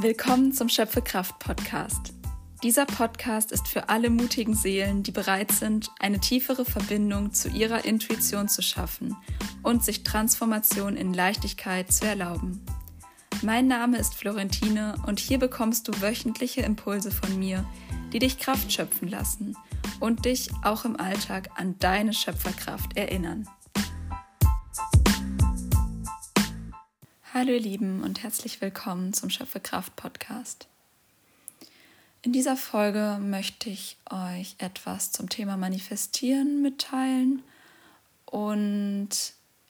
Willkommen zum Schöpfekraft Podcast. Dieser Podcast ist für alle mutigen Seelen, die bereit sind, eine tiefere Verbindung zu ihrer Intuition zu schaffen und sich Transformation in Leichtigkeit zu erlauben. Mein Name ist Florentine und hier bekommst du wöchentliche Impulse von mir, die dich Kraft schöpfen lassen und dich auch im Alltag an deine Schöpferkraft erinnern. Hallo ihr Lieben und herzlich willkommen zum Schöpferkraft Podcast. In dieser Folge möchte ich euch etwas zum Thema Manifestieren mitteilen. Und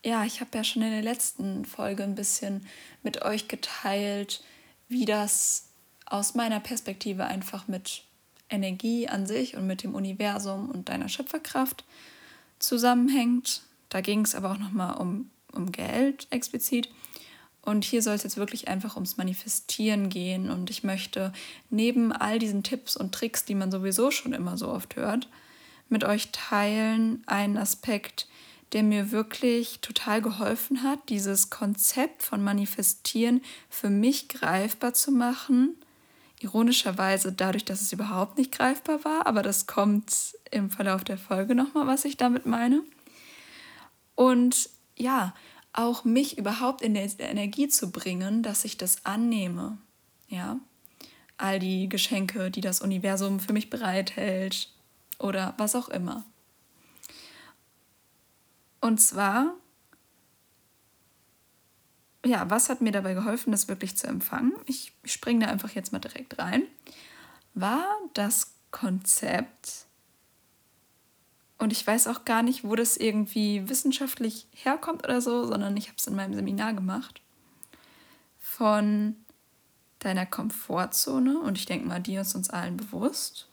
ja, ich habe ja schon in der letzten Folge ein bisschen mit euch geteilt, wie das aus meiner Perspektive einfach mit Energie an sich und mit dem Universum und deiner Schöpferkraft zusammenhängt. Da ging es aber auch nochmal um, um Geld explizit. Und hier soll es jetzt wirklich einfach ums Manifestieren gehen. Und ich möchte neben all diesen Tipps und Tricks, die man sowieso schon immer so oft hört, mit euch teilen einen Aspekt, der mir wirklich total geholfen hat, dieses Konzept von Manifestieren für mich greifbar zu machen. Ironischerweise dadurch, dass es überhaupt nicht greifbar war, aber das kommt im Verlauf der Folge nochmal, was ich damit meine. Und ja, auch mich überhaupt in der Energie zu bringen, dass ich das annehme. Ja, all die Geschenke, die das Universum für mich bereithält oder was auch immer. Und zwar, ja, was hat mir dabei geholfen, das wirklich zu empfangen? Ich springe da einfach jetzt mal direkt rein. War das Konzept, und ich weiß auch gar nicht, wo das irgendwie wissenschaftlich herkommt oder so, sondern ich habe es in meinem Seminar gemacht. Von deiner Komfortzone. Und ich denke mal, die ist uns allen bewusst.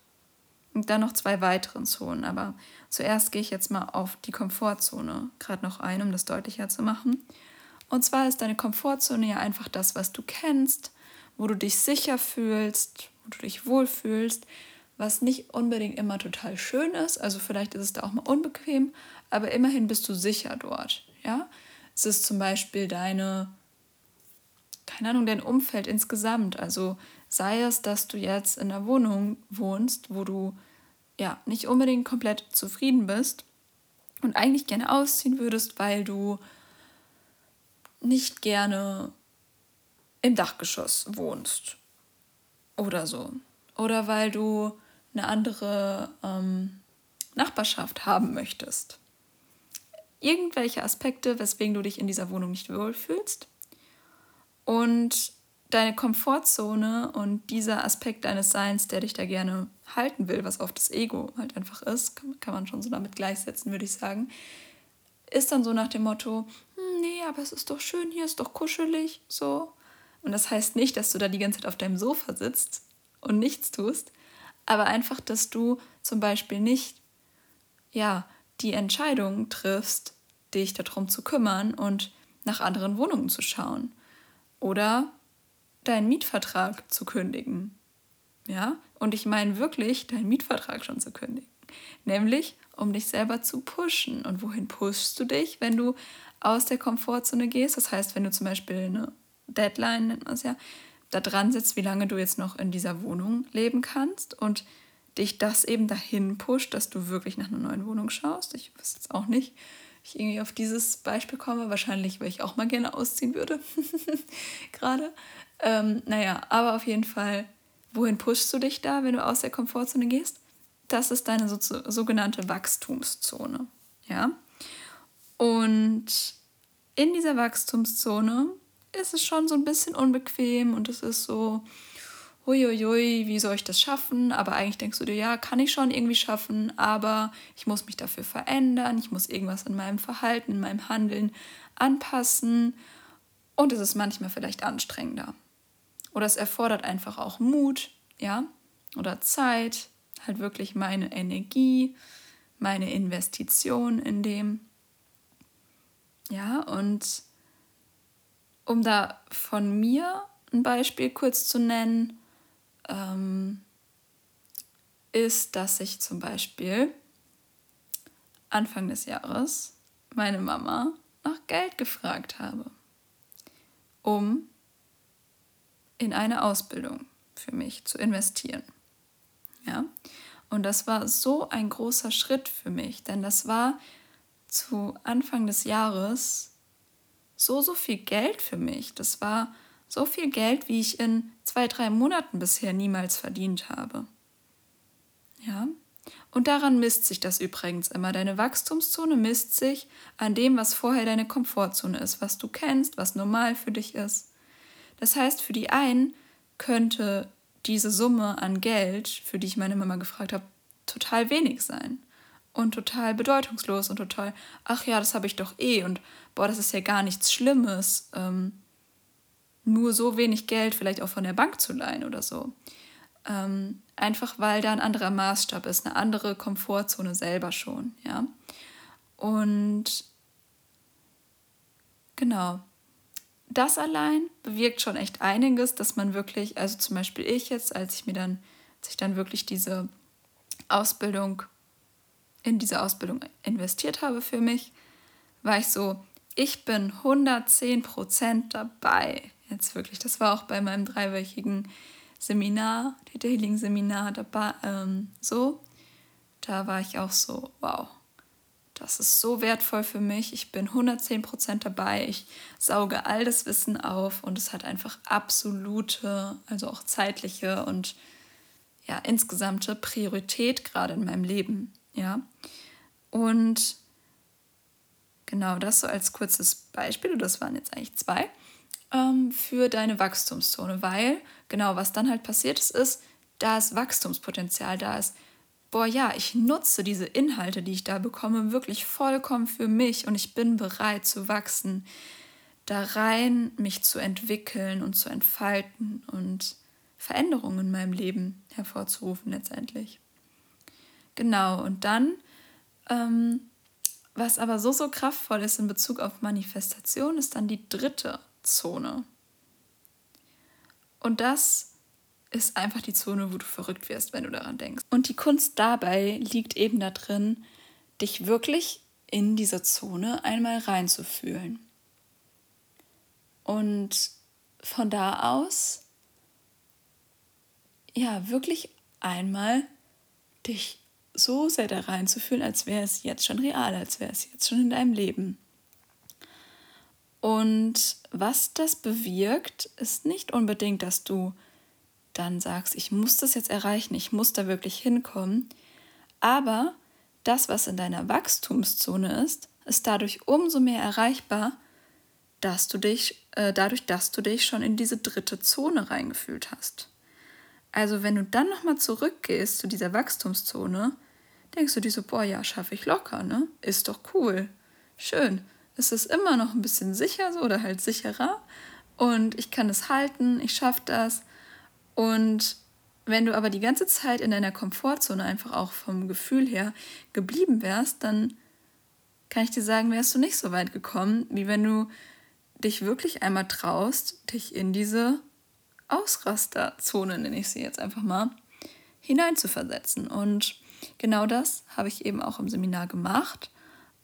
Und dann noch zwei weiteren Zonen. Aber zuerst gehe ich jetzt mal auf die Komfortzone gerade noch ein, um das deutlicher zu machen. Und zwar ist deine Komfortzone ja einfach das, was du kennst, wo du dich sicher fühlst, wo du dich wohlfühlst, was nicht unbedingt immer total schön ist. Also vielleicht ist es da auch mal unbequem, aber immerhin bist du sicher dort. Ja, es ist zum Beispiel deine, keine Ahnung, dein Umfeld insgesamt. Also sei es, dass du jetzt in einer Wohnung wohnst, wo du ja nicht unbedingt komplett zufrieden bist und eigentlich gerne ausziehen würdest, weil du nicht gerne im Dachgeschoss wohnst oder so. Oder weil du eine andere ähm, Nachbarschaft haben möchtest. Irgendwelche Aspekte, weswegen du dich in dieser Wohnung nicht wohlfühlst. Und deine Komfortzone und dieser Aspekt deines Seins, der dich da gerne halten will, was oft das Ego halt einfach ist, kann, kann man schon so damit gleichsetzen, würde ich sagen, ist dann so nach dem Motto, hm, nee, aber es ist doch schön hier, ist doch kuschelig, so. Und das heißt nicht, dass du da die ganze Zeit auf deinem Sofa sitzt und nichts tust, aber einfach, dass du zum Beispiel nicht, ja, die Entscheidung triffst, dich darum zu kümmern und nach anderen Wohnungen zu schauen oder deinen Mietvertrag zu kündigen. Ja, und ich meine wirklich, deinen Mietvertrag schon zu kündigen. Nämlich, um dich selber zu pushen. Und wohin pushst du dich, wenn du aus der Komfortzone gehst? Das heißt, wenn du zum Beispiel eine Deadline, nennt man es ja, da dran sitzt, wie lange du jetzt noch in dieser Wohnung leben kannst und dich das eben dahin pusht, dass du wirklich nach einer neuen Wohnung schaust. Ich weiß jetzt auch nicht, wie ich irgendwie auf dieses Beispiel komme. Wahrscheinlich, weil ich auch mal gerne ausziehen würde. Gerade. Ähm, naja, aber auf jeden Fall, wohin pushst du dich da, wenn du aus der Komfortzone gehst? Das ist deine so, sogenannte Wachstumszone. Ja. Und in dieser Wachstumszone ist es schon so ein bisschen unbequem und es ist so, huiuiui, wie soll ich das schaffen? Aber eigentlich denkst du dir, ja, kann ich schon irgendwie schaffen, aber ich muss mich dafür verändern, ich muss irgendwas in meinem Verhalten, in meinem Handeln anpassen und es ist manchmal vielleicht anstrengender. Oder es erfordert einfach auch Mut, ja, oder Zeit, halt wirklich meine Energie, meine Investition in dem. Ja, und um da von mir ein Beispiel kurz zu nennen, ähm, ist, dass ich zum Beispiel Anfang des Jahres meine Mama nach Geld gefragt habe, um in eine Ausbildung für mich zu investieren. Ja, und das war so ein großer Schritt für mich, denn das war zu Anfang des Jahres so, so viel Geld für mich. Das war so viel Geld, wie ich in zwei, drei Monaten bisher niemals verdient habe. Ja, und daran misst sich das übrigens immer. Deine Wachstumszone misst sich an dem, was vorher deine Komfortzone ist, was du kennst, was normal für dich ist. Das heißt, für die einen könnte diese Summe an Geld, für die ich meine Mama gefragt habe, total wenig sein und total bedeutungslos und total, ach ja, das habe ich doch eh und boah, das ist ja gar nichts Schlimmes, ähm, nur so wenig Geld vielleicht auch von der Bank zu leihen oder so. Ähm, einfach weil da ein anderer Maßstab ist, eine andere Komfortzone selber schon, ja. Und genau, das allein bewirkt schon echt einiges, dass man wirklich, also zum Beispiel ich jetzt, als ich mir dann, als ich dann wirklich diese Ausbildung, in diese Ausbildung investiert habe für mich, war ich so, ich bin 110 Prozent dabei. Jetzt wirklich, das war auch bei meinem dreiwöchigen Seminar, Theta Healing Seminar dabei, ähm, so. Da war ich auch so, wow, das ist so wertvoll für mich. Ich bin 110% dabei. Ich sauge all das Wissen auf und es hat einfach absolute, also auch zeitliche und ja, insgesamte Priorität gerade in meinem Leben. Ja. Und genau das so als kurzes Beispiel, das waren jetzt eigentlich zwei, ähm, für deine Wachstumszone, weil genau was dann halt passiert ist, ist, da ist Wachstumspotenzial, da ist boah ja, ich nutze diese Inhalte, die ich da bekomme, wirklich vollkommen für mich und ich bin bereit zu wachsen, da rein mich zu entwickeln und zu entfalten und Veränderungen in meinem Leben hervorzurufen letztendlich. Genau, und dann, ähm, was aber so, so kraftvoll ist in Bezug auf Manifestation, ist dann die dritte Zone. Und das ist einfach die Zone, wo du verrückt wirst, wenn du daran denkst. Und die Kunst dabei liegt eben da drin, dich wirklich in diese Zone einmal reinzufühlen. Und von da aus, ja, wirklich einmal dich so sehr da reinzufühlen, als wäre es jetzt schon real, als wäre es jetzt schon in deinem Leben. Und was das bewirkt, ist nicht unbedingt, dass du dann sagst, ich muss das jetzt erreichen, ich muss da wirklich hinkommen. Aber das, was in deiner Wachstumszone ist, ist dadurch umso mehr erreichbar, dass du dich, äh, dadurch, dass du dich schon in diese dritte Zone reingefühlt hast. Also wenn du dann nochmal zurückgehst zu dieser Wachstumszone, denkst du dir so, boah, ja, schaffe ich locker, ne? Ist doch cool. Schön. Es ist immer noch ein bisschen sicher so oder halt sicherer und ich kann es halten, ich schaffe das und wenn du aber die ganze Zeit in deiner Komfortzone einfach auch vom Gefühl her geblieben wärst, dann kann ich dir sagen, wärst du nicht so weit gekommen, wie wenn du dich wirklich einmal traust, dich in diese Ausrasterzone, nenne ich sie jetzt einfach mal, hineinzuversetzen. Und genau das habe ich eben auch im Seminar gemacht.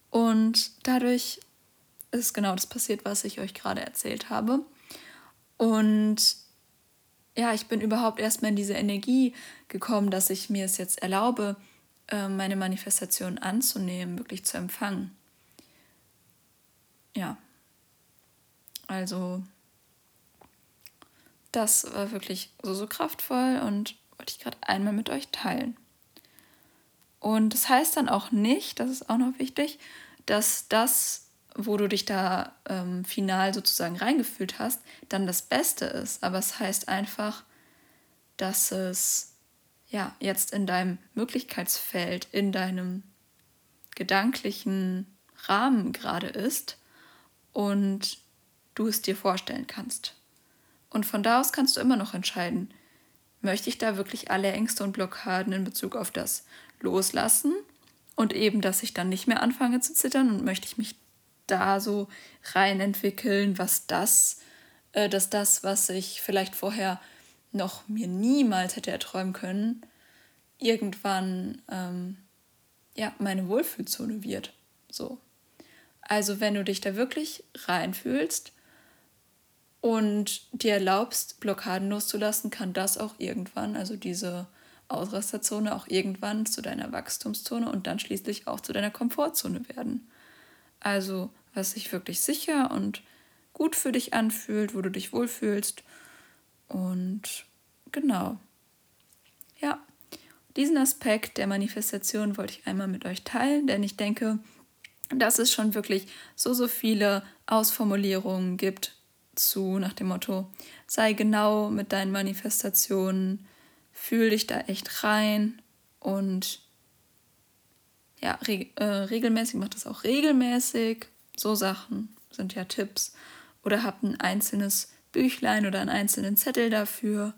Und dadurch ist genau das passiert, was ich euch gerade erzählt habe. Und ja, ich bin überhaupt erstmal in diese Energie gekommen, dass ich mir es jetzt erlaube, ähm, meine Manifestation anzunehmen, wirklich zu empfangen. Ja. Also, das war wirklich so, so kraftvoll und wollte ich gerade einmal mit euch teilen. Und das heißt dann auch nicht, das ist auch noch wichtig, dass das wo du dich da ähm, final sozusagen reingefühlt hast, dann das Beste ist. Aber es heißt einfach, dass es ja jetzt in deinem Möglichkeitsfeld, in deinem gedanklichen Rahmen gerade ist und du es dir vorstellen kannst. Und von da aus kannst du immer noch entscheiden, möchte ich da wirklich alle Ängste und Blockaden in Bezug auf das loslassen und eben, dass ich dann nicht mehr anfange zu zittern und möchte ich mich da so rein entwickeln, was das, äh, dass das, was ich vielleicht vorher noch mir niemals hätte erträumen können, irgendwann ähm, ja meine Wohlfühlzone wird. So. Also wenn du dich da wirklich reinfühlst und dir erlaubst, Blockaden loszulassen, kann das auch irgendwann, also diese Ausrasterzone, auch irgendwann zu deiner Wachstumszone und dann schließlich auch zu deiner Komfortzone werden. Also, was sich wirklich sicher und gut für dich anfühlt, wo du dich wohlfühlst. Und genau. Ja, diesen Aspekt der Manifestation wollte ich einmal mit euch teilen, denn ich denke, dass es schon wirklich so, so viele Ausformulierungen gibt zu nach dem Motto, sei genau mit deinen Manifestationen, fühl dich da echt rein und ja, reg äh, regelmäßig, mach das auch regelmäßig. So Sachen sind ja Tipps. Oder hab ein einzelnes Büchlein oder einen einzelnen Zettel dafür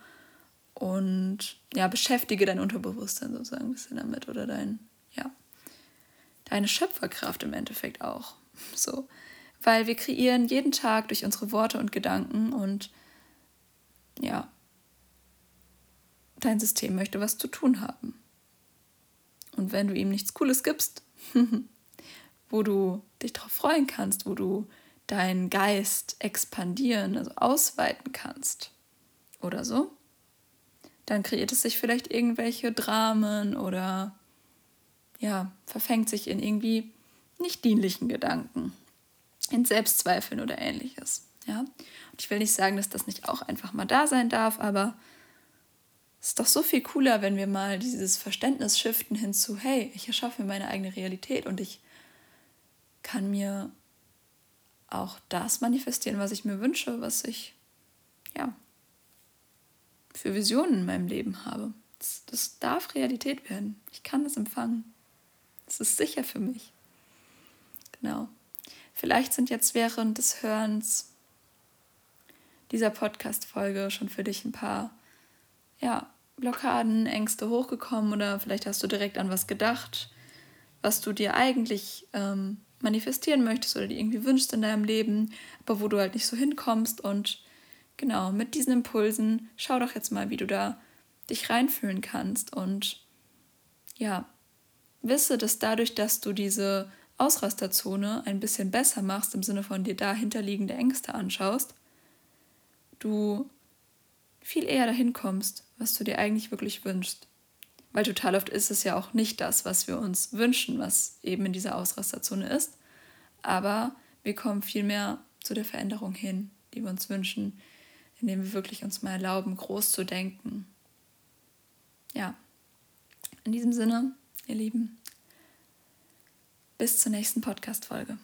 und ja, beschäftige dein Unterbewusstsein sozusagen ein bisschen damit oder dein, ja, deine Schöpferkraft im Endeffekt auch. So. Weil wir kreieren jeden Tag durch unsere Worte und Gedanken und ja, dein System möchte was zu tun haben. Und wenn du ihm nichts Cooles gibst, wo du dich darauf freuen kannst, wo du deinen Geist expandieren, also ausweiten kannst oder so, dann kreiert es sich vielleicht irgendwelche Dramen oder ja, verfängt sich in irgendwie nicht dienlichen Gedanken, in Selbstzweifeln oder ähnliches. Ja? Und ich will nicht sagen, dass das nicht auch einfach mal da sein darf, aber ist doch so viel cooler, wenn wir mal dieses Verständnis shiften hinzu, hey, ich erschaffe mir meine eigene Realität und ich kann mir auch das manifestieren, was ich mir wünsche, was ich ja für Visionen in meinem Leben habe. Das, das darf Realität werden. Ich kann das empfangen. Es ist sicher für mich. Genau. Vielleicht sind jetzt während des Hörens dieser Podcast-Folge schon für dich ein paar ja, Blockaden, Ängste hochgekommen oder vielleicht hast du direkt an was gedacht, was du dir eigentlich ähm, manifestieren möchtest oder dir irgendwie wünschst in deinem Leben, aber wo du halt nicht so hinkommst. Und genau, mit diesen Impulsen, schau doch jetzt mal, wie du da dich reinfühlen kannst. Und ja, wisse, dass dadurch, dass du diese Ausrasterzone ein bisschen besser machst, im Sinne von dir dahinterliegende Ängste anschaust, du viel eher dahin kommst, was du dir eigentlich wirklich wünschst. Weil total oft ist es ja auch nicht das, was wir uns wünschen, was eben in dieser Ausrasterzone ist. Aber wir kommen viel mehr zu der Veränderung hin, die wir uns wünschen, indem wir wirklich uns mal erlauben, groß zu denken. Ja, in diesem Sinne, ihr Lieben, bis zur nächsten Podcast-Folge.